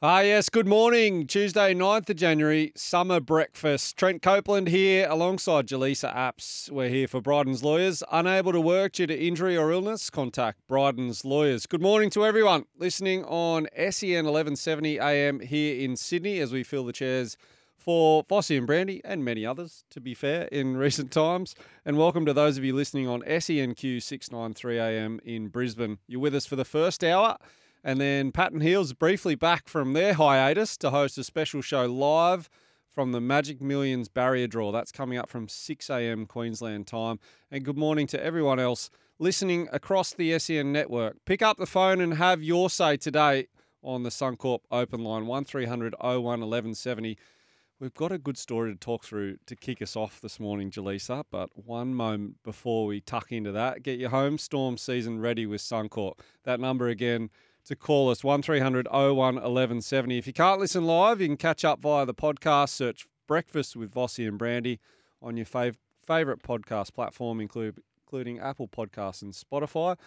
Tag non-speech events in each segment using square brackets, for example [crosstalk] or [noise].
Ah, yes, good morning. Tuesday, 9th of January, summer breakfast. Trent Copeland here alongside Jelisa Apps. We're here for Bryden's Lawyers. Unable to work due to injury or illness? Contact Bryden's Lawyers. Good morning to everyone listening on SEN 1170 AM here in Sydney as we fill the chairs for Vossy and Brandy and many others, to be fair, in [laughs] recent times. And welcome to those of you listening on SENQ 693 AM in Brisbane. You're with us for the first hour. And then Pat and Heels briefly back from their hiatus to host a special show live from the Magic Millions barrier draw. That's coming up from 6 a.m. Queensland time. And good morning to everyone else listening across the SEN network. Pick up the phone and have your say today on the Suncorp open line 1300 01 1170. We've got a good story to talk through to kick us off this morning, Jelisa. But one moment before we tuck into that, get your home storm season ready with Suncorp. That number again to call us 1300 01 1170. If you can't listen live, you can catch up via the podcast. Search Breakfast with Vossy and Brandy on your fav- favourite podcast platform, include, including Apple Podcasts and Spotify.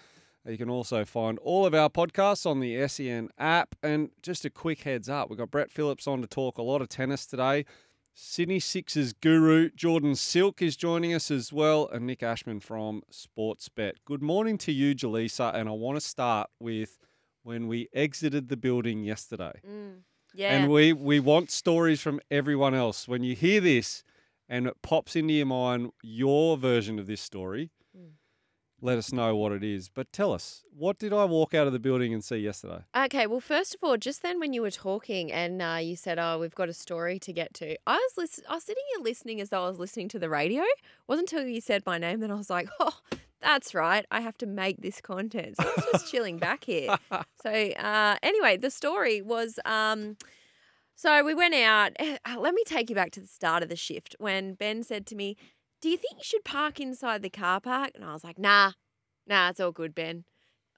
You can also find all of our podcasts on the SEN app. And just a quick heads up, we've got Brett Phillips on to talk a lot of tennis today. Sydney Sixers guru Jordan Silk is joining us as well, and Nick Ashman from Sportsbet. Good morning to you, Jelisa, and I want to start with when we exited the building yesterday. Mm, yeah. And we, we want stories from everyone else. When you hear this and it pops into your mind your version of this story, Mm. let us know what it is. But tell us, what did I walk out of the building and see yesterday? Okay, well, first of all, just then when you were talking and uh, you said, "Oh, we've got a story to get to," I was lis- I was sitting here listening as though I was listening to the radio. It wasn't until you said my name that I was like, [laughs] "Oh, that's right. I have to make this content." So I was just chilling back here. [laughs] So uh, anyway, the story was. Um, so we went out. Let me take you back to the start of the shift when Ben said to me, "Do you think you should park inside the car park?" And I was like, "Nah, nah, it's all good, Ben."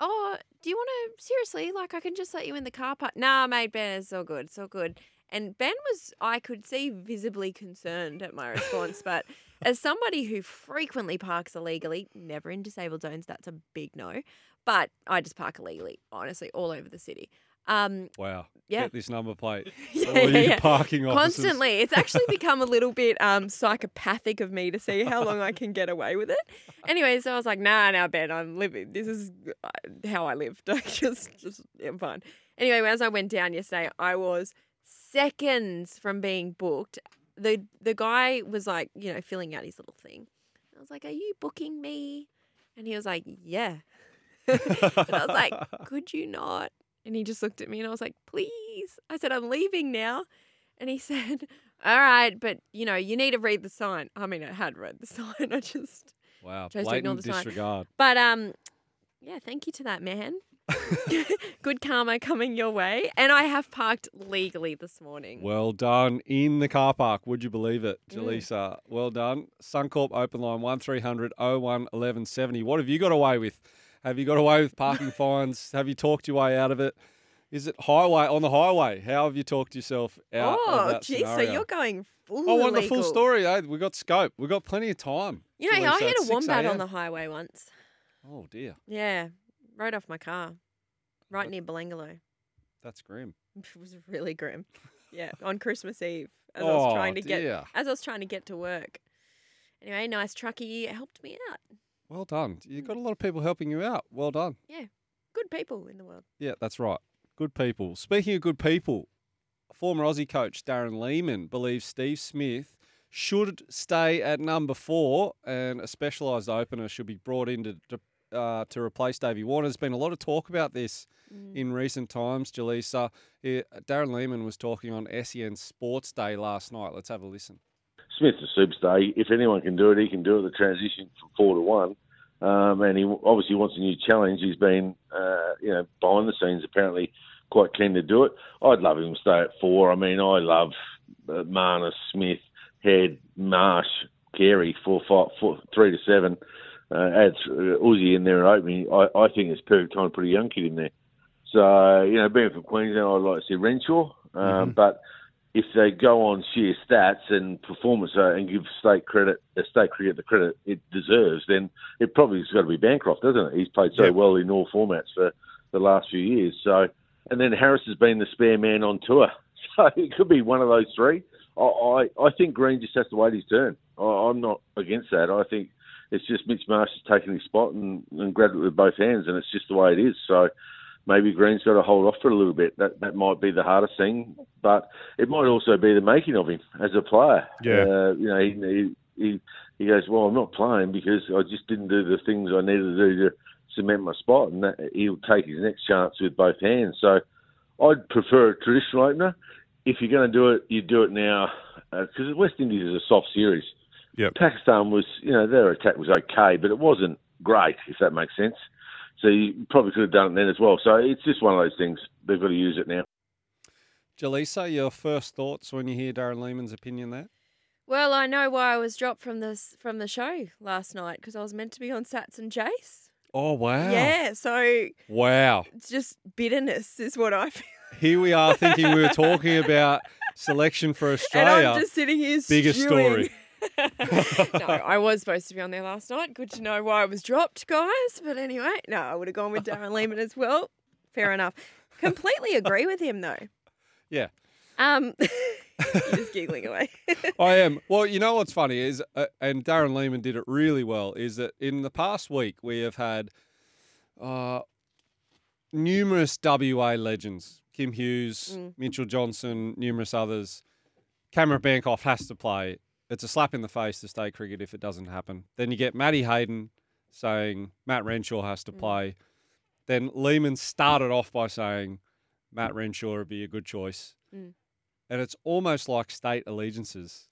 oh, do you want to seriously? Like, I can just let you in the car park. Nah, mate, Ben, it's all good. It's all good. And Ben was, I could see visibly concerned at my response. but as somebody who frequently parks illegally, never in disabled zones, that's a big no. But I just park illegally, honestly, all over the city. Um, Wow. Yeah. Get this number plate. Yeah, [laughs] [laughs] All yeah, yeah. parking officers. constantly. It's actually [laughs] become a little bit um, psychopathic of me to see how long I can get away with it. Anyway, so I was like, nah, nah, Ben, I'm living. This is uh, how I live. Like, just, just, I'm fine. Anyway, as I went down yesterday, I was seconds from being booked. The the guy was like, you know, filling out his little thing. I was like, are you booking me? And he was like, yeah. [laughs] and I was like, [laughs] could you not? And he just looked at me and I was like, please. I said, I'm leaving now. And he [laughs] said, all right, but you know, you need to read the sign. I mean, I had read the sign. I just, Wow. Chose to ignore Blatant the sign. disregard. but um, yeah, thank you to that man. Good karma coming your way. And I have parked legally this morning. Well done in the car park. Would you believe it, Mm. Jelisa? Well done. Suncorp open line 1300 01 1170. What have you got away with? Have you got away with parking [laughs] fines? Have you talked your way out of it? Is it highway on the highway? How have you talked yourself out of oh, geez, so you're going full I want the full story. Eh? We got scope. We got plenty of time. You know, I it's a 6 wombat on the highway once. Oh dear, Yeah, rode off my car, right near Belanglo. that's grim. [laughs] It was really grim. [laughs] Yeah, on Christmas Eve, as I was oh, trying Oh, to get dear. as I was trying to get to work. Anyway, nice truckie helped me out. Well done. You've mm. got a lot of people helping you out. Well done. Yeah. Good people in the world. Yeah, that's right. Good people. Speaking of good people, former Aussie coach Darren Lehmann believes Steve Smith should stay at number four and a specialised opener should be brought in to, to, uh, to replace Davey Warner. There's been a lot of talk about this Mm. in recent times, Jelisa. Yeah, Darren Lehmann was talking on SEN Sports Day last night. Let's have a listen. Smith's a superstar. If anyone can do it, he can do it. The transition from four to one, um, and he obviously wants a new challenge. He's been, uh, you know, behind the scenes apparently quite keen to do it. I'd love him to stay at four. I mean, I love uh, Marnus, Smith, Head, Marsh, Carey, four, five, four, three to seven. Uh, adds uh, Uzi in there and opening. I, I think it's perfect time to put a young kid in there. So, you know, being from Queensland, I'd like to see Renshaw. Um, Mm-hmm. But if they go on sheer stats and performance uh, and give state credit, uh, state cricket the credit it deserves, then it probably has got to be Bancroft, doesn't it? He's played so well in all formats for the last few years. So, and then Harris has been the spare man on tour, [laughs] so it could be one of those three. I I, I think Green just has to wait his turn. I, I'm not against that. I think it's just Mitch Marsh has taken his spot and, and grabbed it with both hands, and it's just the way it is. So maybe Green's got to hold off for a little bit. That that might be the hardest thing, but it might also be the making of him as a player. Yeah. Uh, you know, he, he he he goes, well, I'm not playing because I just didn't do the things I needed to do to cement my spot, and that, he'll take his next chance with both hands. So I'd prefer a traditional opener. If you're going to do it, you do it now because the West Indies is a soft series. Yep. Pakistan was, you know, their attack was okay, but it wasn't great, if that makes sense. So you probably could have done it then as well. So it's just one of those things. They've got to use it now. Jelisa, your first thoughts when you hear Darren Lehmann's opinion there? Well, I know why I was dropped from this from the show last night because I was meant to be on Sats and Jace. Oh, wow. Yeah, so Wow. it's just bitterness is what I [laughs] feel. Here we are thinking we were talking about selection for And Australia. I'm just sitting here Biggest stewing. No, [laughs] I was supposed to be on there last night. Good to know why I was dropped, guys. But anyway, no, I would have gone with Darren Lehmann as well. Fair enough. Completely agree with him though. Yeah. Um, [laughs] just giggling away. [laughs] I am. Well, you know what's funny is, uh, and Darren Lehmann did it really well, is that in the past week we have had uh, numerous WA legends Kim Hughes, Mm. Mitchell Johnson, numerous others. Cameron Bancroft has to play. It's a slap in the face to state cricket if it doesn't happen. Then you get Matty Hayden saying Matt Renshaw has to Mm. play. Then Lehmann started off by saying Matt Renshaw would be a good choice. Mm. And it's almost like state allegiances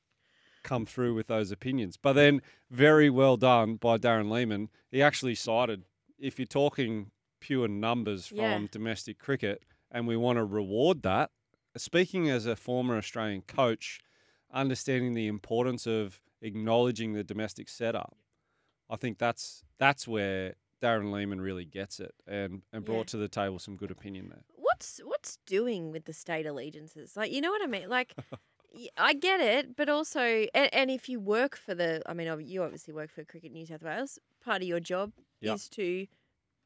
come through with those opinions. But then, very well done by Darren Lehmann. He actually cited if you're talking pure numbers from Yeah. domestic cricket and we want to reward that, speaking as a former Australian coach, understanding the importance of acknowledging the domestic setup, I think that's that's where Darren Lehmann really gets it and, and brought Yeah. to the table some good opinion there. what's what's doing with the state allegiances? Like, you know what I mean? Like, [laughs] I get it, but also, and, and if you work for the, I mean, you obviously work for Cricket New South Wales. Part of your job is to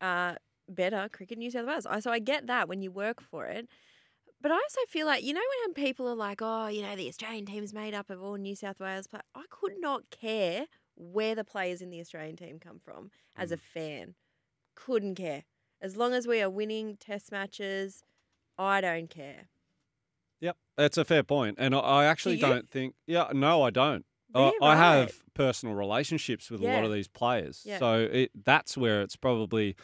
uh, better Cricket New South Wales. I- So I get that when you work for it. But I also feel like, you know, when people are like, oh, you know, the Australian team is made up of all New South Wales players, I could not care where the players in the Australian team come from as a mm. fan. Couldn't care. As long as we are winning test matches, I don't care. Yep, that's a fair point, and I, actually you? don't think. Yeah, no, I don't. I, Yeah, I have personal relationships with a lot of these players, Yeah. so it, that's where it's probably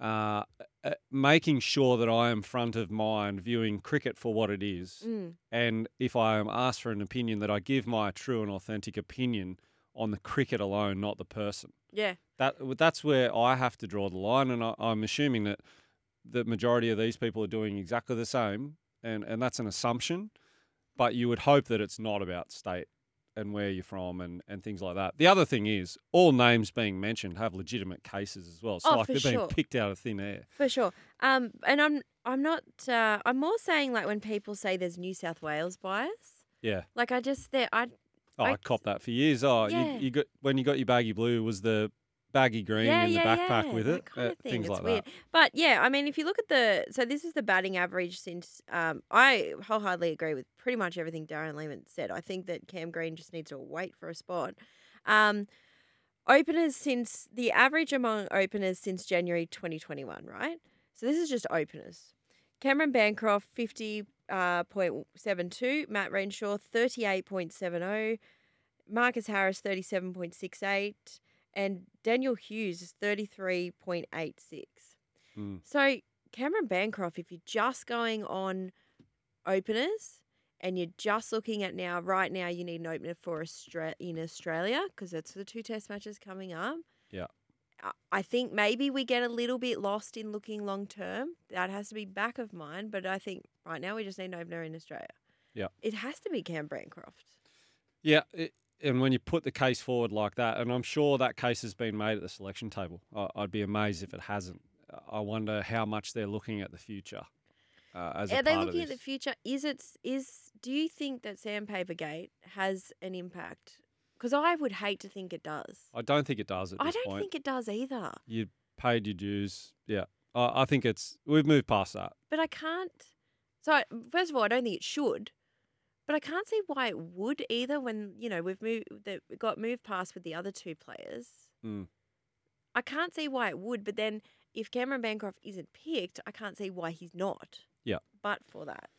uh, uh, making sure that I am front of mind, viewing cricket for what it is, Mm. and if I am asked for an opinion, that I give my true and authentic opinion on the cricket alone, not the person. Yeah. That that's where I have to draw the line, and I, I'm assuming that the majority of these people are doing exactly the same, and and that's an assumption. But you would hope that it's not about state and where you're from and, and things like that. The other thing is, all names being mentioned have legitimate cases as well. So Oh, like they're being picked out of thin air. For sure. Um, and I'm I'm not. Uh, I'm more saying like when people say there's New South Wales bias. Yeah. Like I just there I Oh, I, I- copped that for years. Oh, Yeah. you, you got when you got your baggy blue was the baggy green yeah, in the backpack yeah, with it, uh, things it's like weird. that. But yeah, I mean, if you look at the so this is the batting average since um, I wholeheartedly agree with pretty much everything Darren Lehmann said. I think that Cam Green just needs to wait for a spot. Um, openers since the average among openers since January 2021, right? So this is just openers. Cameron Bancroft 50.72, uh, Matt Renshaw 38.70, Marcus Harris 37.68, and Daniel Hughes is 33.86. Mm. So Cameron Bancroft, if you're just going on openers and you're just looking at now, right now, you need an opener for Austra- in Australia because that's the two test matches coming up. Yeah. I- I think maybe we get a little bit lost in looking long term. That has to be back of mind. But I think right now we just need an opener in Australia. Yeah. It has to be Cam Bancroft. Yeah, it, and when you put the case forward like that, and I'm sure that case has been made at the selection table. I, I'd be amazed if it hasn't. I wonder how much they're looking at the future. Uh, as a Are they looking at the future? Is it is? Do you think that Sandpapergate has an impact? Because I would hate to think it does. I don't think it does at I don't point. think it does either. you paid your dues. Yeah, I, I think it's we've moved past that. But I can't. So I- first of all, I don't think it should. But I can't see why it would either. When you know we've moved, that got moved past with the other two players. Mm. I can't see why it would. But then, if Cameron Bancroft isn't picked, I can't see why he's not. Yeah. But for that,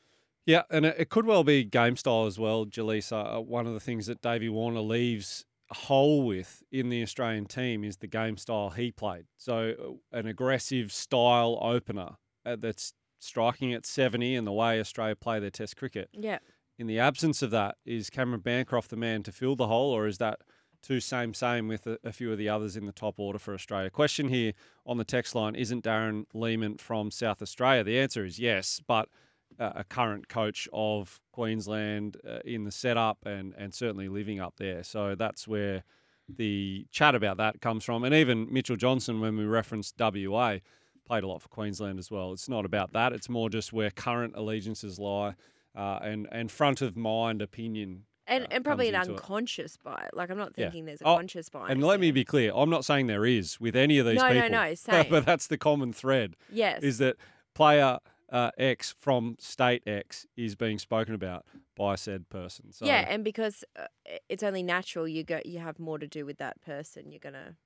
Yeah, and it, it could well be game style as well, Jelisa. Uh, one of the things that Davey Warner leaves a hole with in the Australian team is the game style he played. So, uh, an aggressive style opener uh, that's striking at 70 and the way Australia play their test cricket. yeah. In the absence of that, is Cameron Bancroft the man to fill the hole, or is that two same same with a, a few of the others in the top order for Australia? Question here on the text line isn't Darren Lehmann from South Australia? The answer is yes, but uh, a current coach of Queensland uh, in the setup and and certainly living up there. So that's where the chat about that comes from. And even Mitchell Johnson, when we referenced WA, played a lot for Queensland as well. It's not about that. It's more just where current allegiances lie uh, and and front of mind opinion. And, uh, and probably an into it. unconscious bias. Like I'm not Yeah. thinking there's a Oh, conscious bias. And let me be clear, I'm not saying there is with any of these No, no, people. no, [laughs] but that's the common thread yes. is that player uh, X from state X is being spoken about by said person. So yeah, and because uh, it's only natural, you go, you have more to do with that person. You're gonna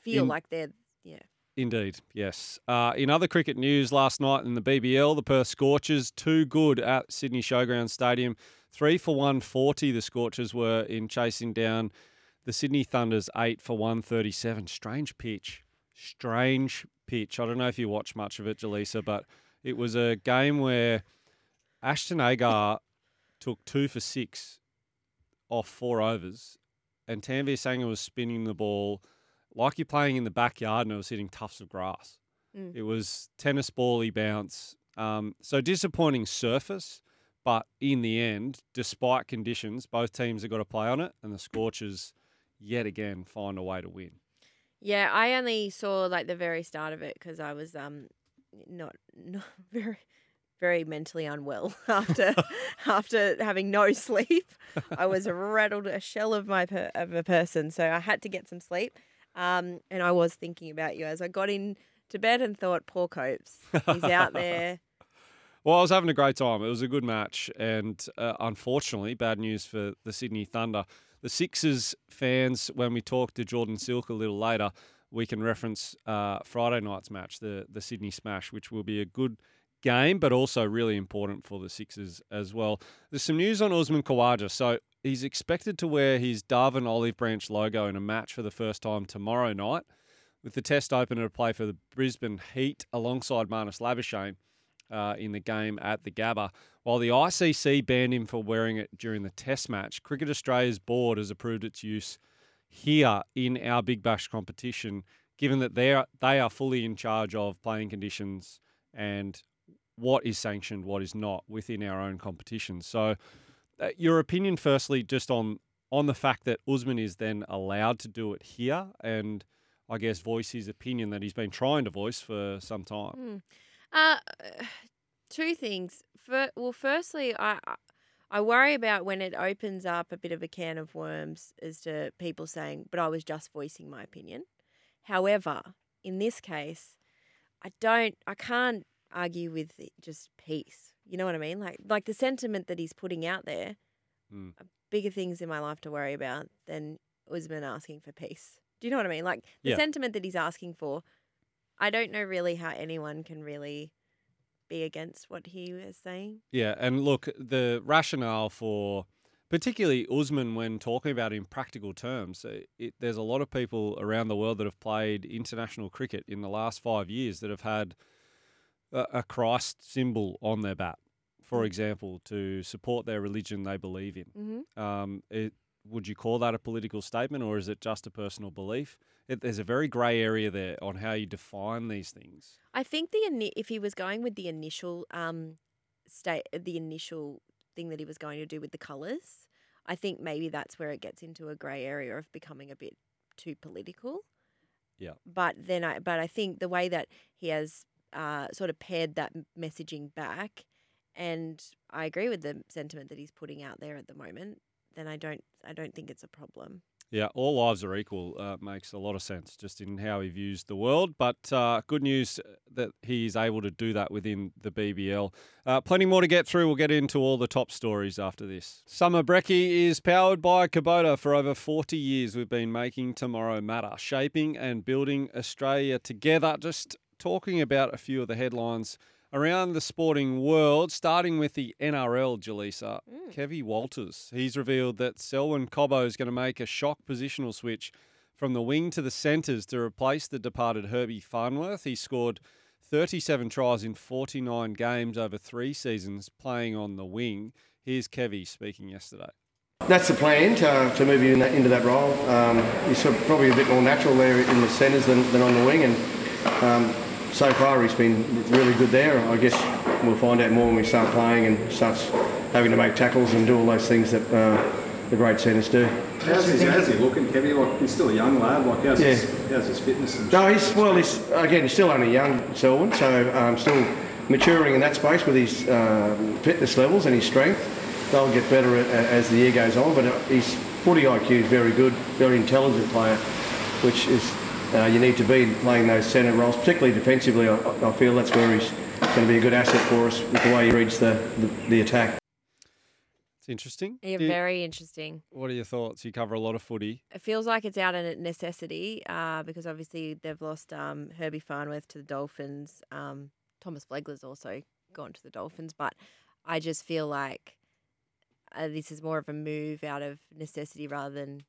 feel In- like they're yeah. Indeed, yes. Uh, in other cricket news, last night in the BBL, the Perth Scorchers, too good at Sydney Showground Stadium. Three for 140, the Scorchers were in chasing down the Sydney Thunders, eight for 137. Strange pitch. Strange pitch. I don't know if you watched much of it, Jelisa, but it was a game where Ashton Agar took two for six off four overs, and Tanveer Sangha was spinning the ball like you're playing in the backyard and it was hitting tufts of grass. Mm. It was tennis bally bounce. Um, so disappointing surface, but in the end, despite conditions, both teams have got to play on it, and the Scorchers yet again find a way to win. Yeah, I only saw like the very start of it because I was um not not [laughs] very very mentally unwell [laughs] after [laughs] after having no sleep. I was rattled a shell of my per, of a person, so I had to get some sleep. Um, and I was thinking about you as I got in to bed and thought, poor Copes, he's out [laughs] there. Well, I was having a great time. It was a good match, and uh, unfortunately, bad news for the Sydney Thunder. The Sixers fans, when we talk to Jordan Silk a little later, we can reference uh, Friday night's match, the the Sydney Smash, which will be a good game, but also really important for the Sixers as well. There's some news on Usman Khawaja. So he's expected to wear his Darwin Olive Branch logo in a match for the first time tomorrow night, with the test opener to play for the Brisbane Heat alongside Marnus Labuschagne uh, in the game at the Gabba. While the ICC banned him for wearing it during the test match, Cricket Australia's board has approved its use here in our Big Bash competition, given that they are, they are fully in charge of playing conditions and what is sanctioned, what is not within our own competition. So, uh, your opinion, firstly, just on on the fact that Usman is then allowed to do it here, and I guess voice his opinion that he's been trying to voice for some time. Hmm. Uh, two things. For, well, firstly, I- I worry about when it opens up a bit of a can of worms as to people saying, "But I was just voicing my opinion." However, in this case, I don't, I can't argue with just peace. You know what I mean? Like, like the sentiment that he's putting out there. Mm. Bigger things in my life to worry about than Usman asking for peace. Do you know what I mean? Like the Yeah. sentiment that he's asking for. I don't know really how anyone can really be against what he is saying. Yeah, and look, the rationale for particularly Usman when talking about it in practical terms, uh, it, there's a lot of people around the world that have played international cricket in the last five years that have had a, Christ symbol on their bat, for Mm. example, to support their religion they believe in. Mm-hmm. Um, it, would you call that a political statement or is it just a personal belief? It, there's a very grey area there on how you define these things. I think the if he was going with the initial um state the initial thing that he was going to do with the colours, I think maybe that's where it gets into a grey area of becoming a bit too political. Yeah. But then I but I think the way that he has uh, sort of paired that messaging back, and I agree with the sentiment that he's putting out there at the moment. Then I don't I don't think it's a problem. Yeah, all lives are equal uh, makes a lot of sense just in how he views the world. But uh, good news that he's able to do that within the BBL. Uh, plenty more to get through. We'll get into all the top stories after this. Summer Brekkie is powered by Kubota. For over 40 years, we've been making tomorrow matter, shaping and building Australia together. Just talking about a few of the headlines around the sporting world, starting with the NRL, Jelisa. Kevy Walters. He's revealed that Selwyn Cobbo is going to make a shock positional switch from the wing to the centres to replace the departed Herbie Farnworth. He scored 37 tries in 49 games over three seasons playing on the wing. Here's Kevy speaking yesterday. That's the plan to, to move you in that, into that role. Um, he's sort of probably a bit more natural there in the centres than, than on the wing, and um, so far he's been really good there. I guess we'll find out more when we start playing and starts having to make tackles and do all those things that uh, the great centres do. How's he, how's he looking, Kevy? Like he's still a young lad. Like how's, his, how's his fitness? And No, he's well. He's again, he's still only young, Selwyn, so um, still maturing in that space with his um fitness levels and his strength. They'll get better as the year goes on, but uh, his footy IQ is very good, very intelligent player, which is uh, you need to be playing those centre roles, particularly defensively. I, I feel that's where he's going to be a good asset for us with the way he reads the, the, the attack. It's interesting. Yeah, you- very interesting. what are your thoughts? You cover a lot of footy. It feels like it's out of necessity uh, because obviously they've lost um, Herbie Farnworth to the Dolphins. Um, Thomas Flegler's also gone to the Dolphins, but I just feel like uh, this is more of a move out of necessity rather than.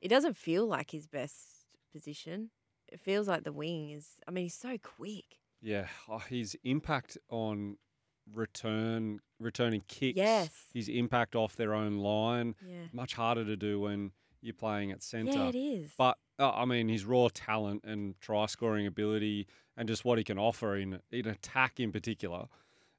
It doesn't feel like his best position. It feels like the wing is. I mean, he's so quick. Yeah, oh, his impact on return returning kicks. Yes. His impact off their own line. Yeah. Much harder to do when you're playing at centre. Yeah, it is. But uh, I mean, his raw talent and try scoring ability, and just what he can offer in in attack in particular,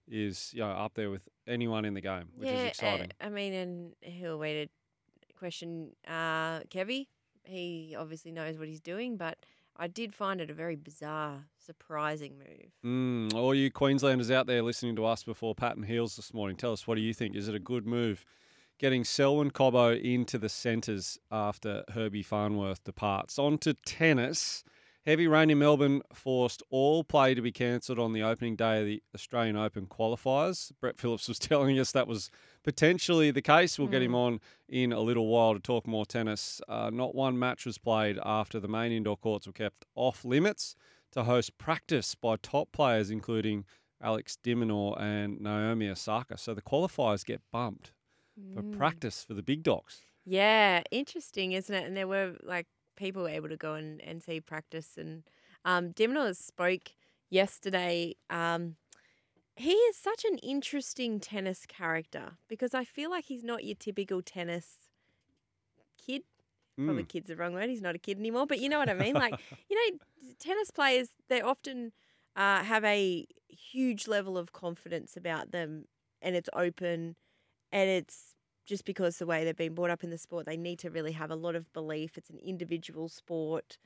is you know up there with anyone in the game, which yeah, is uh, exciting. I mean, and he'll wait to question uh, Kevy. He obviously knows what he's doing, but I did find it a very bizarre, surprising move. Mm, all you Queenslanders out there listening to us before Pat and Heels this morning, tell us what do you think? Is it a good move? Getting Selwyn Cobbo into the centres after Herbie Farnworth departs. On to tennis. Heavy rain in Melbourne forced all play to be cancelled on the opening day of the Australian Open qualifiers. Brett Phillips was [laughs] telling us that was potentially the case. We'll get him on in a little while to talk more tennis. Uh, not one match was played after the main indoor courts were kept off limits to host practice by top players, including Alex de Minaur and Naomi Osaka. So the qualifiers get bumped for practice for the big dogs. Yeah, interesting, isn't it? And there were like people were able to go and, and see practice. And um, de Minaur spoke yesterday. Um, he is such an interesting tennis character because I feel like he's not your typical tennis kid. Probably kid's the wrong word. He's not a kid anymore, but you know what I mean. Like, [laughs] you know, tennis players they often uh, have a huge level of confidence about them, and it's open, and it's just because the way they've been brought up in the sport, they need to really have a lot of belief. It's an individual sport.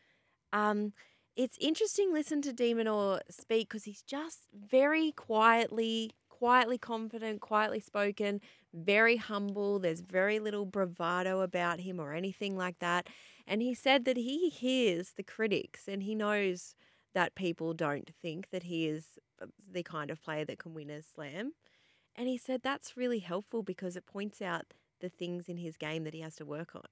Um, it's interesting listen to de Minaur speak because he's just very quietly, quietly confident, quietly spoken, very humble. There's very little bravado about him or anything like that. And he said that he hears the critics and he knows that people don't think that he is uh, the kind of player that can win a slam. And he said that's really helpful because it points out the things in his game that he has to work on.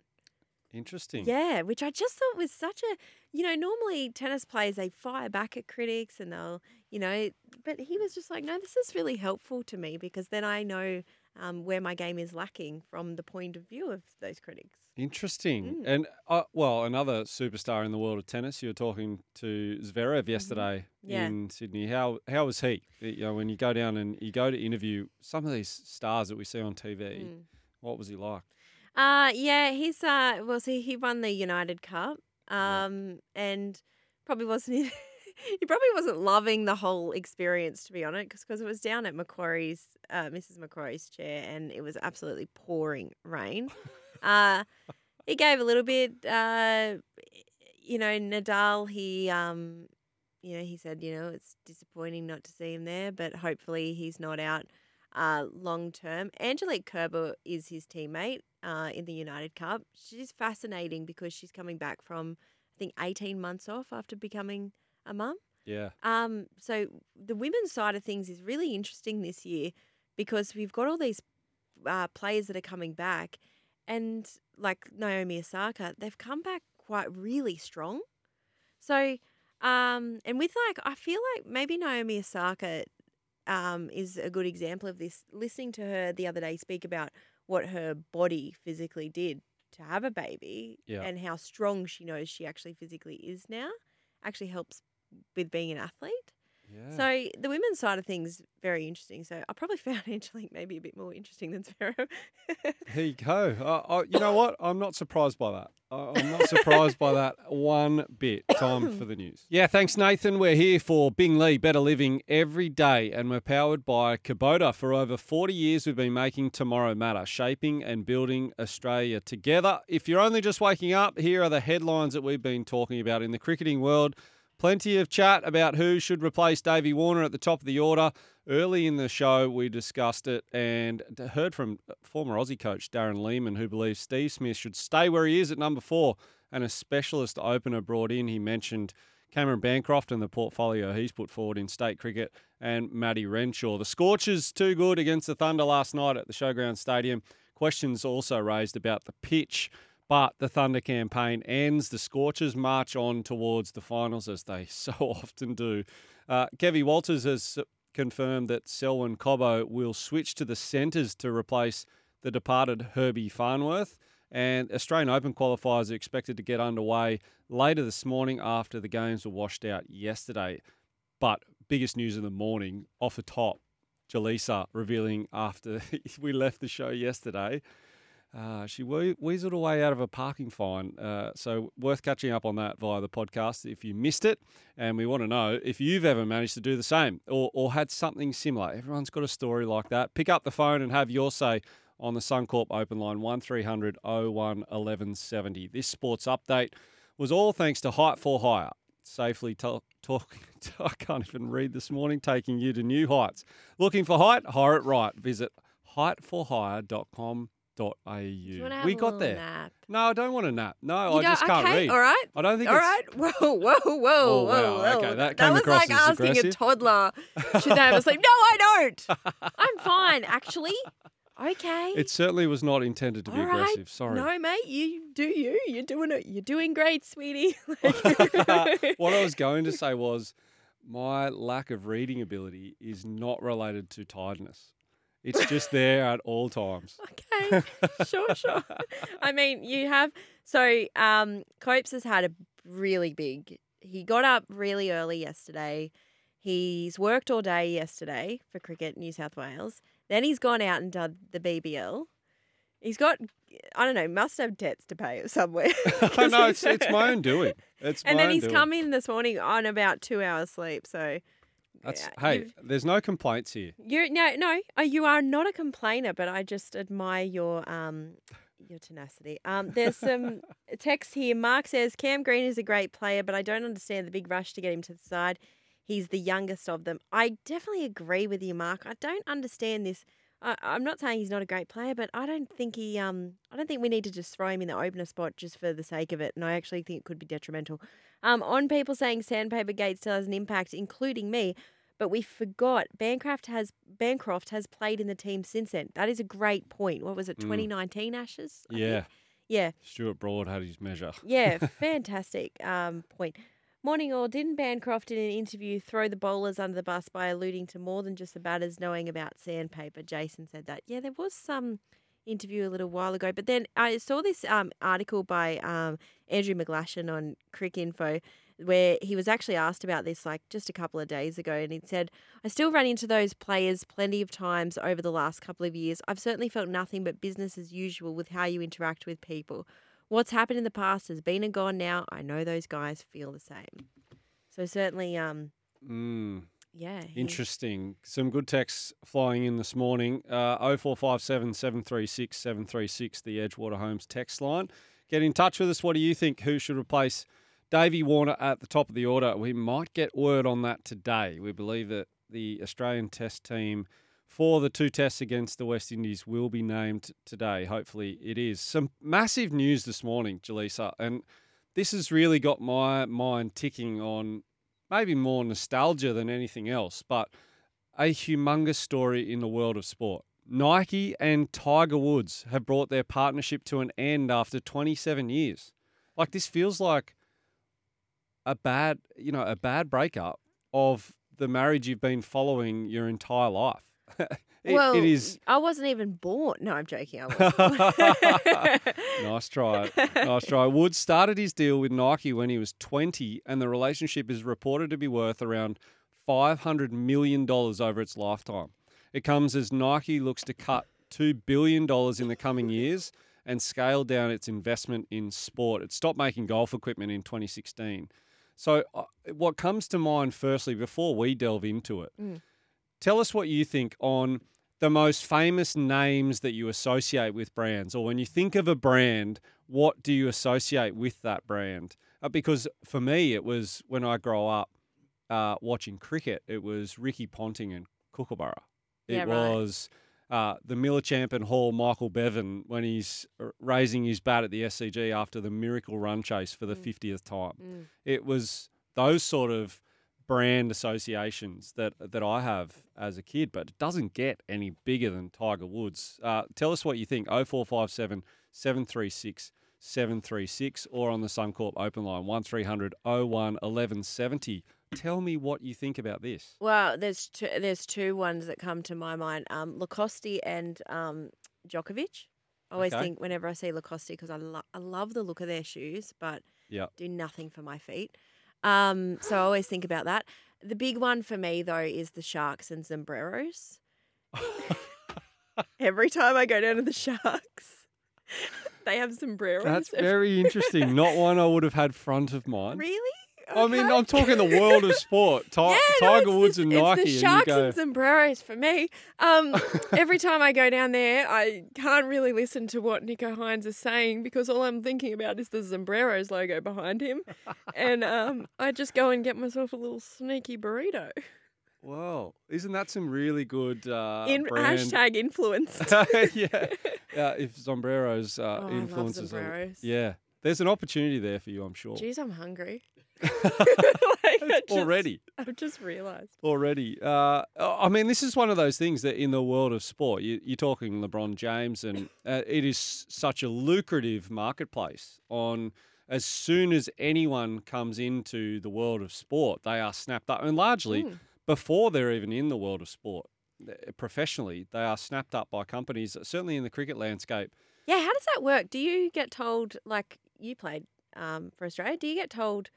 Interesting. Yeah, which I just thought was such a, you know, normally tennis players they fire back at critics and they'll, you know, but he was just like, no, this is really helpful to me because then I know um, where my game is lacking from the point of view of those critics. Interesting. Mm. And uh, well, another superstar in the world of tennis. You were talking to Zverev yesterday Mm-hmm. Yeah. in Sydney. How how was he? You know, when you go down and you go to interview some of these stars that we see on TV, Mm. what was he like? Uh yeah, he's uh well see he won the United Cup. Yeah. Um and probably wasn't [laughs] he probably wasn't loving the whole experience to be honest because it was down at Macquarie's uh Mrs. Macquarie's chair and it was absolutely pouring rain. [laughs] uh he gave a little bit uh you know Nadal he um you know he said you know it's disappointing not to see him there but hopefully he's not out uh, long term. Angelique Kerber is his teammate uh, in the United Cup. She's fascinating because she's coming back from, I think, 18 months off after becoming a mum. Yeah. Um, so the women's side of things is really interesting this year because we've got all these uh, players that are coming back, and like Naomi Osaka, they've come back quite really strong. So, um, and with like, I feel like maybe Naomi Osaka um, is a good example of this. Listening to her the other day speak about what her body physically did to have a baby Yeah. and how strong she knows she actually physically is now actually helps with being an athlete. Yeah. So the women's side of things very interesting. So I probably [laughs] found Angelique maybe a bit more interesting than Zverev. There [laughs] you go. Uh, I, you know what? I'm not surprised by that. I- I'm not surprised by that one bit. Time for [coughs] the news. Yeah, thanks, Nathan. We're here for Bing Lee Better Living every day, and we're powered by Kubota. For over 40 years, we've been making tomorrow matter, shaping and building Australia together. If you're only just waking up, here are the headlines that we've been talking about in the cricketing world. Plenty of chat about who should replace Davey Warner at the top of the order. Early in the show, we discussed it and heard from uh, former Aussie coach Darren Lehmann, who believes Steve Smith should stay where he is at number four. And a specialist opener brought in, he mentioned Cameron Bancroft and the portfolio he's put forward in state cricket, and Matty Renshaw. The Scorchers too good against the Thunder last night at the Showground Stadium. Questions also raised about the pitch. But the Thunder campaign ends. The Scorchers march on towards the finals as they [laughs] so often do. Uh, Kevy Walters has confirmed that Selwyn Cobbo will switch to the centres to replace the departed Herbie Farnworth. And Australian Open qualifiers are expected to get underway later this morning after the games were washed out yesterday. But biggest news in the morning, off the top, Jelisa revealing after [laughs] we left the show yesterday uh, she we- weaseled away out of a parking fine. Uh, so, worth catching up on that via the podcast if you missed it. And we want to know if you've ever managed to do the same or, or had something similar. Everyone's got a story like that. Pick up the phone and have your say on the Suncorp open line 1300 01 1170. This sports update was all thanks to Height for Hire. Safely talk, talk, [laughs] I can't even read this morning, taking you to new heights. Looking for height? Hire it right. Visit heightforhire.com.au. Do au. We got there. Nap? No, I don't want to nap. No, You I just can't okay, read. All right. I don't think All right. [laughs] Whoa, whoa, whoa, Oh, whoa, wow, okay, whoa. that came was across like as asking a aggressive. toddler, [laughs] should they have a sleep? No, I don't. I'm fine, actually. [laughs] Okay. It certainly was not intended to be All right. aggressive. Sorry. No, mate, you do you. You're doing it. You're doing great, sweetie. what I was going to say was my lack of reading ability is not related to tiredness. It's just there at all times. [laughs] okay. Sure, sure. I mean, you have so um Copes has had a really big he got up really early yesterday. He's worked all day yesterday for Cricket New South Wales. Then he's gone out and done the BBL. He's got I don't know, must have debts to pay somewhere. [laughs] I [laughs] know it's, it's my own doing. It's And then he's doing. come in this morning on about two hours sleep. So That's yeah, hey, there's no complaints here. You're no, no. uh, You are not a complainer, but I just admire your um your tenacity. Um, there's some [laughs] text here. Mark says Cam Green is a great player, but I don't understand the big rush to get him to the side. He's the youngest of them. I definitely agree with you, Mark. I don't understand this. I, I'm not saying he's not a great player, but I don't think he. Um, I don't think we need to just throw him in the opener spot just for the sake of it. And I actually think it could be detrimental. Um, on people saying Sandpaper Gate still has an impact, including me, but we forgot Bancroft has Bancroft has played in the team since then. That is a great point. What was it, Mm. 2019 Ashes? I think? Yeah. Yeah. Stuart Broad had his measure. Yeah, [laughs] fantastic um, point. Morning all. Didn't Bancroft in an interview throw the bowlers under the bus by alluding to more than just the batters knowing about sandpaper? Jason said that. Yeah, there was some interview a little while ago, but then I saw this um, article by um, Andrew McGlashan on Cricinfo where he was actually asked about this like just a couple of days ago, and he said, "I still run into those players plenty of times over the last couple of years. I've certainly felt nothing but business as usual with how you interact with people. What's happened in the past has been and gone now. I know those guys feel the same." So certainly, um, Mm. yeah, Interesting. Some good texts flying in this morning. Uh, 0457 736 736, the Edgewater Homes text line. Get in touch with us. What do you think? Who should replace Davey Warner at the top of the order? We might get word on that today. We believe that the Australian Test team for the two tests against the West Indies will be named today. Hopefully, it is. Some massive news this morning, Jelisa, and this has really got my mind ticking on maybe more nostalgia than anything else, but a humongous story in the world of sport. Nike and Tiger Woods have brought their partnership to an end after 27 years. Like this feels like a bad, you know, a bad breakup of the marriage you've been following your entire life. [laughs] It- well, it is I wasn't even born. No, I'm joking. I wasn't. [laughs] nice try. [laughs] Nice try. Woods started his deal with Nike when he was 20, and the relationship is reported to be worth around $500 million over its lifetime. It comes as Nike looks to cut $2 billion in the coming years and scale down its investment in sport. It stopped making golf equipment in 2016. So, uh, what comes to mind firstly, before we delve into it, Mm. Tell us what you think on the most famous names that you associate with brands, or when you think of a brand, what do you associate with that brand? Uh, because for me, it was when I grow up uh, watching cricket, it was Ricky Ponting and Kookaburra. It Yeah, right. was uh, the Millichamp and Hall Michael Bevan when he's raising his bat at the SCG after the miracle run chase for the 50th time. Mm. It was those sort of brand associations that that I have as a kid, but it doesn't get any bigger than Tiger Woods. Uh, tell us what you think. 0457 736 736 or on the Suncorp open line 1300 01 1170. Tell me what you think about this. Well, there's two, there's two ones that come to my mind. Um, Lacoste and um, Djokovic. I always Okay. think whenever I see Lacoste because I, lo- I love the look of their shoes, but Yeah. do nothing for my feet. Um, so I always think about that. The big one for me though is the sharks and sombreros. Every time I go down to the sharks, [laughs] they have sombreros. That's very interesting. Not one I would have had front of mind. really. I mean, I'm talking the world of sport. [laughs] Ti- yeah, Tiger it's Woods the, and it's Nike. the and sharks go, and sombreros for me. Um, [laughs] every time I go down there, I can't really listen to what Nicho Hynes is saying because all I'm thinking about is the sombreros logo behind him, and um, I just go and get myself a little sneaky burrito. Wow, isn't that some really good uh, In brand? hashtag influenced. [laughs] yeah, yeah. If sombreros uh, Oh, influences, sombreros. yeah, there's an opportunity there for you, I'm sure. Jeez, I'm hungry. [laughs] Like, just- Already, I've just realised. already. Uh, I mean, this is one of those things that in the world of sport, you, you're talking LeBron James, and uh, it is such a lucrative marketplace. On as soon as anyone comes into the world of sport, they are snapped up, and largely Mm. before they're even in the world of sport. uh, Professionally, they are snapped up by companies. Certainly in the cricket landscape, Yeah, how does that work? Do you get told like you played um, for Australia? Do you get told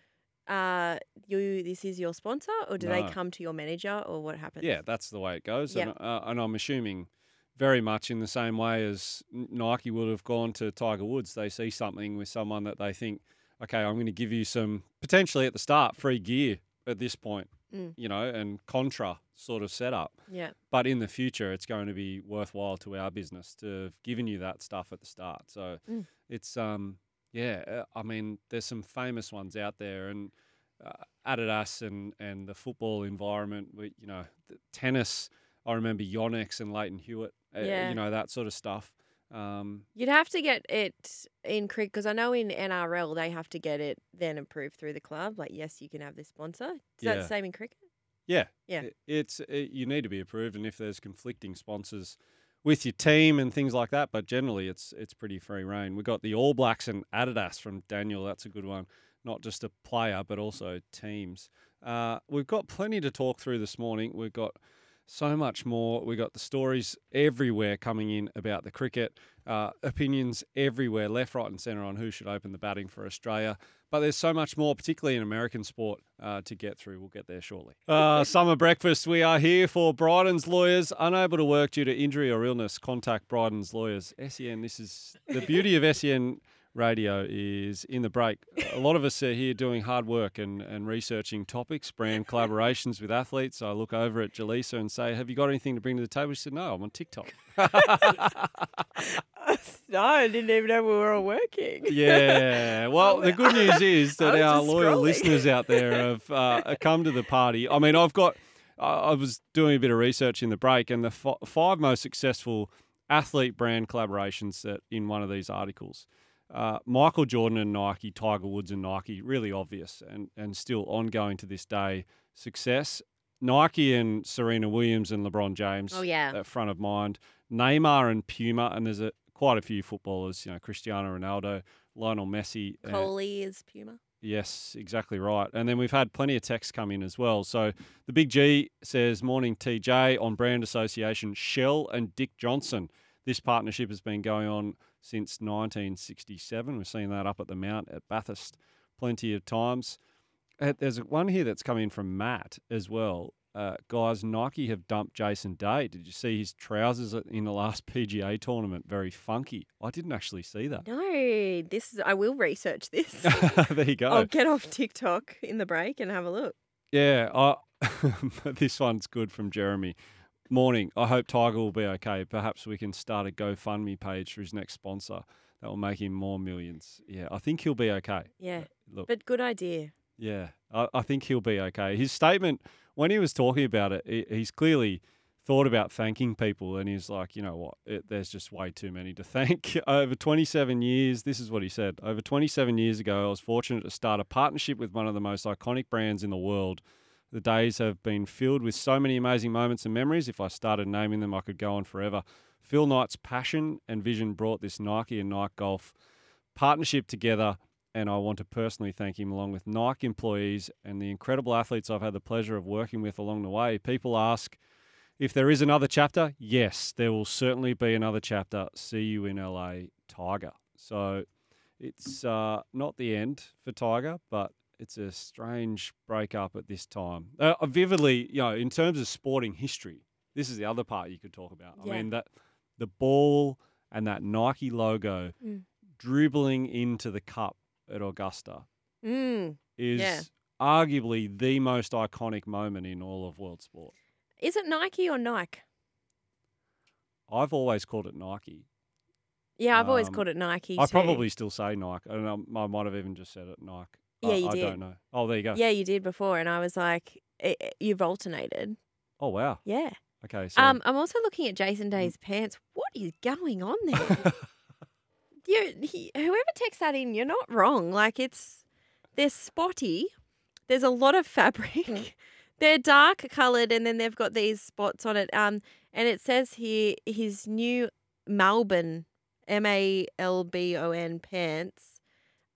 uh, you this is your sponsor, or do they come to your manager, or what happens? Yeah, that's the way it goes. And, uh, and I'm assuming very much in the same way as N- Nike would have gone to Tiger Woods. They see something with someone that they think, okay, I'm going to give you some potentially at the start free gear at this point, Mm. you know, and contra sort of setup. yeah. But in the future, it's going to be worthwhile to our business to have given you that stuff at the start. So Mm. it's um yeah, uh, I mean, there's some famous ones out there, and uh, Adidas and and the football environment. we- You know, the tennis. I remember Yonex and Lleyton Hewitt. Uh, Yeah. You know that sort of stuff. Um, You'd have to get it in cricket because I know in NRL they have to get it then approved through the club. Like, yes, you can have this sponsor. Is that the same in cricket? Yeah, Yeah. i- It's it, you need to be approved, and if there's conflicting sponsors with your team and things like that, but generally it's it's pretty free reign. We've got the All Blacks and Adidas from Daniel. That's a good one. Not just a player, but also teams. Uh, we've got plenty to talk through this morning. We've got so much more. We got the stories everywhere coming in about the cricket, uh, opinions everywhere, left, right, and centre on who should open the batting for Australia. But there's so much more, particularly in American sport, uh, to get through. We'll get there shortly. Uh, [laughs] summer breakfast. We are here for Bryden's lawyers. Unable to work due to injury or illness, contact Bryden's lawyers. SEN. This is the beauty of SEN radio is in the break. A lot of us are here doing hard work and, and researching topics, brand [laughs] collaborations with athletes. I look over at Jelisa and say, Have you got anything to bring to the table? She said, No, I'm on TikTok. [laughs] [laughs] no, I didn't even know we were all working. Yeah. Well, the good news is that our loyal scrolling. listeners out there have uh, come to the party. I mean, I've got, I I was doing a bit of research in the break, and the f- five most successful athlete brand collaborations that in one of these articles. Uh, Michael Jordan and Nike, Tiger Woods and Nike, really obvious and, and still ongoing to this day success. Nike and Serena Williams and LeBron James, Oh, yeah. at front of mind. Neymar and Puma, and there's a, quite a few footballers, you know, Cristiano Ronaldo, Lionel Messi. Coley is Puma. Yes, exactly right. And then we've had plenty of texts come in as well. So the Big G says, Morning TJ on brand association Shell and Dick Johnson. This partnership has been going on since 1967. We've seen that up at the Mount at Bathurst plenty of times. Uh, There's one here that's come in from Matt as well. Uh, guys, Nike have dumped Jason Day. Did you see his trousers in the last [laughs] PGA tournament? Very funky. I didn't actually see that. No, this is. I will research this. [laughs] there you go. I'll get off TikTok in the break and have a look. Yeah, I, [laughs] this one's good from Jeremy. Morning. I hope Tiger will be okay. Perhaps we can start a GoFundMe page for his next sponsor. That will make him more millions. Yeah, I think he'll be okay. Yeah, Look, but good idea. yeah, I, I think he'll be okay. His statement when he was talking about it, he, he's clearly thought about thanking people, and he's like, you know what? It, there's just way too many to thank. [laughs] Over 27 years, this is what he said. Over 27 years ago, I was fortunate to start a partnership with one of the most iconic brands in the world. The days have been filled with so many amazing moments and memories. If I started naming them, I could go on forever. Phil Knight's passion and vision brought this Nike and Nike Golf partnership together, and I want to personally thank him along with Nike employees and the incredible athletes I've had the pleasure of working with along the way. People ask if there is another chapter. Yes, there will certainly be another chapter. See you in LA, Tiger. So it's uh, not the end for Tiger, but it's a strange breakup at this time. Uh, vividly, you know, in terms of sporting history, this is the other part you could talk about. I mean that the ball and that Nike logo Mm. dribbling into the cup at Augusta Mm. is Yeah. arguably the most iconic moment in all of world sport. Is it Nike or Nike? I've always called it Nike. Yeah, I've always Um, called it Nike. I too. probably still say Nike. I, don't know, I might have even just said it Nike. I- Yeah, you I, did. don't know. Oh, there you go. Yeah, you did before, and I was like, "I- I- you've alternated. Oh, wow. Yeah. Okay. So Um, I'm also looking at Jason Day's pants. What is going on [laughs] there? you, he, whoever texts that in, you're not wrong. Like it's they're spotty. There's a lot of fabric. [laughs] they're dark coloured, and then they've got these spots on it. Um, and it says here his new Malbon, M A L B O N pants.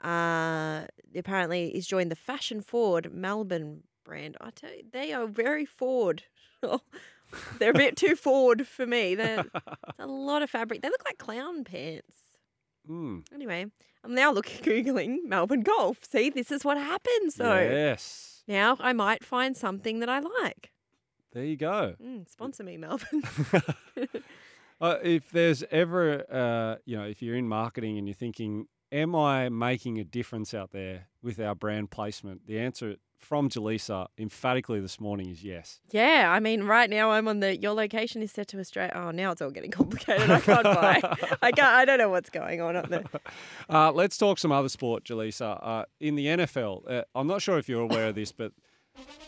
Uh, apparently he's joined the fashion forward Malbon brand. I tell you, they are very forward. [laughs] They're a bit too forward for me. They're [laughs] it's a lot of fabric. They look like clown pants. Mm, Anyway, I'm now looking [laughs] googling Malbon golf. See, this is what happens though. yes. Now I might find something that I like. There you go. Mm, sponsor me, Malbon. Uh, if there's ever, uh, you know, if you're in marketing and you're thinking, am I making a difference out there with our brand placement? The answer from Jelisa emphatically this morning is yes. yeah, I mean, right now I'm on the. Your location is set to Australia. Oh, now it's all getting [laughs] complicated. I can't buy. I can't. I don't know what's going on up there. [laughs] Uh, let's talk some other sport, Jelisa. Uh, in the NFL, uh, I'm not sure if you're aware of this, but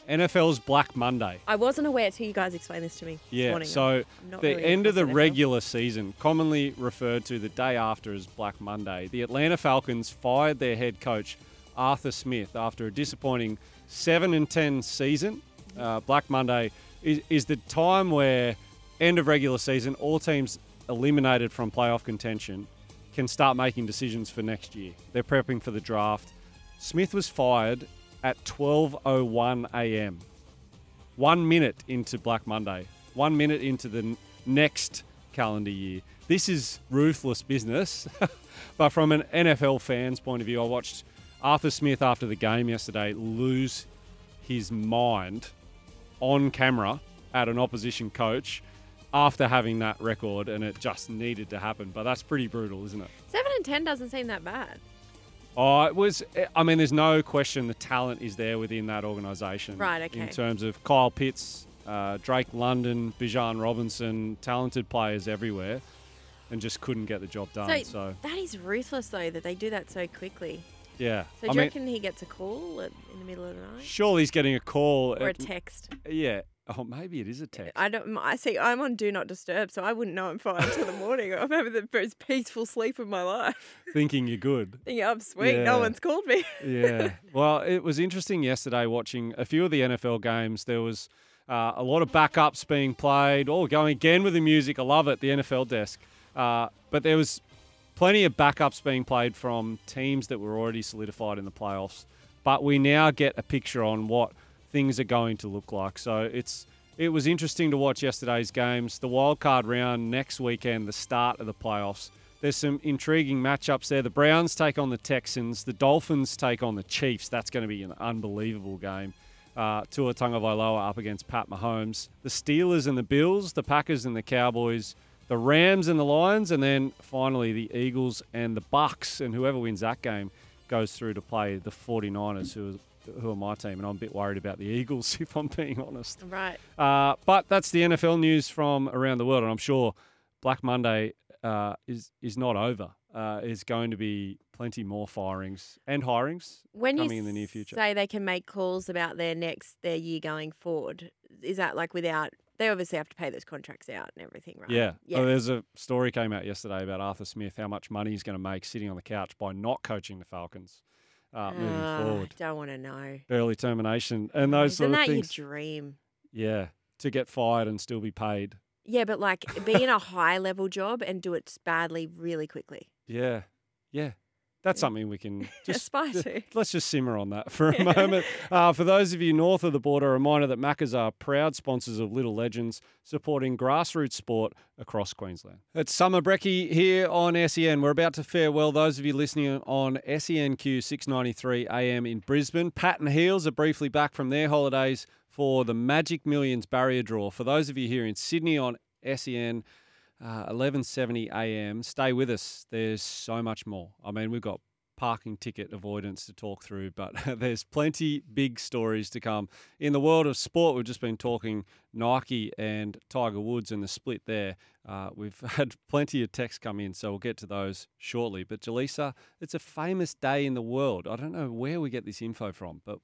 NFL's Black Monday. I wasn't aware until you guys explained this to me. this Yeah, morning. so I'm not the really end of the across NFL. regular season, commonly referred to the day after as Black Monday, the Atlanta Falcons fired their head coach Arthur Smith after a disappointing seven and ten season. Uh, Black Monday is, is the time where end of regular season, all teams eliminated from playoff contention can start making decisions for next year. They're prepping for the draft. Smith was fired at 12:01 a.m one minute into Black Monday. one minute into the n- next calendar year. This is ruthless business. [laughs] but from an NFL fan's point of view, I watched Arthur Smith after the game yesterday lose his mind on camera at an opposition coach after having that record, and it just needed to happen. But that's pretty brutal, isn't it? Seven and ten doesn't seem that bad. Oh, it was. I mean, there's no question the talent is there within that organisation. Right, okay. In terms of Kyle Pitts, uh, Drake London, Bijan Robinson, talented players everywhere, and just couldn't get the job done. So, So, that is ruthless, though, that they do that so quickly. yeah. So I do you mean, reckon he gets a call at, in the middle of the night surely he's getting a call. or a text? Yeah. Oh, maybe it is a text. I don't. I see. I'm on do not disturb, so I wouldn't know I'm fine until the morning. [laughs] I'm having the most peaceful sleep of my life. [laughs] thinking you're good. Thinking I'm sweet. Yeah. No one's called me. [laughs] yeah. Well, it was interesting yesterday watching a few of the NFL games. There was uh, a lot of backups being played. Oh, going again with the music. I love it. The NFL desk. Uh, but there was plenty of backups being played from teams that were already solidified in the playoffs. But we now get a picture on what things are going to look like. So it's it was interesting to watch yesterday's games. The wild card round next weekend, the start of the playoffs. There's some intriguing matchups there. The Browns take on the Texans. The Dolphins take on the Chiefs. That's going to be an unbelievable game. Uh, Tua Tagovailoa up against Pat Mahomes. The Steelers and the Bills. The Packers and the Cowboys. The Rams and the Lions, and then finally the Eagles and the Bucs. And whoever wins that game goes through to play the 49ers, who who are my team. And I'm a bit worried about the Eagles, [laughs] if I'm being honest. Right. Uh, but that's the NFL news from around the world, and I'm sure Black Monday uh, is is not over. Uh, is going to be plenty more firings and hirings When coming in the near future. say they can make calls about their next their year going forward, is that like without? They obviously have to pay those contracts out and everything, right? Yeah. Yeah. Oh, there's a story came out yesterday about Arthur Smith, how much money he's going to make sitting on the couch by not coaching the Falcons uh, moving forward. Don't want to know. Early termination and those Isn't sort that of things. your dream? Yeah. To get fired and still be paid. Yeah, but like be in a high level job and do it badly really quickly. [laughs] Yeah. Yeah. That's something we can [laughs] just to. Let's just simmer on that for a moment. Uh, for those of you north of the border, a reminder that Maccas are proud sponsors of Little Legends, supporting grassroots sport across Queensland. It's Summer Brecky here on SEN. We're about to farewell those of you listening on SENQ 693 AM in Brisbane. Pat and Heels are briefly back from their holidays for the Magic Millions barrier draw. For those of you here in Sydney on SEN, uh, 11:70 a.m. Stay with us. There's so much more. I mean, we've got parking ticket avoidance to talk through, but [laughs] there's plenty big stories to come. In the world of sport, we've just been talking Nike and Tiger Woods and the split there. Uh, we've [laughs] had plenty of texts come in, so we'll get to those shortly. But Jelisa, it's a famous day in the world. I don't know where we get this info from, but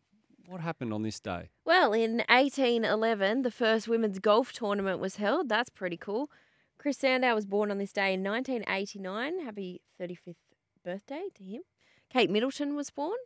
what happened on this day? Well, in 1811, the first women's golf tournament was held. That's pretty cool. Chris Sandow was born on this day in 1989. Happy 35th birthday to him. Kate Middleton was born.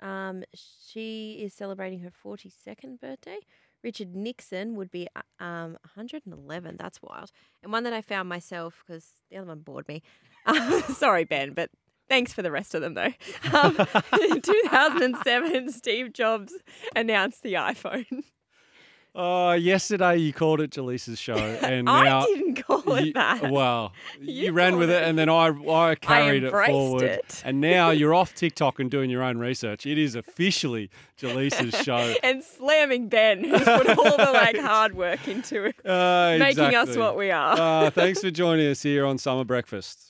Um, she is celebrating her 42nd birthday. Richard Nixon would be uh, um, 111. That's wild. And one that I found myself because the other one bored me. Um, [laughs] sorry, Ben, but thanks for the rest of them, though. Um, [laughs] in 2007, Steve Jobs announced the iPhone. Oh, yesterday you called it Jelisa's show, [laughs] and I now didn't call it you- that. Well, [laughs] You you, ran with it, it. and then I I carried it forward, it. and now [laughs] you're off TikTok and doing your own research. It is officially Jelisa's show. and slamming Ben, who's put all the like hard work into it, Uh, making us what we are. Uh, thanks for joining us here on Summer Breakfast.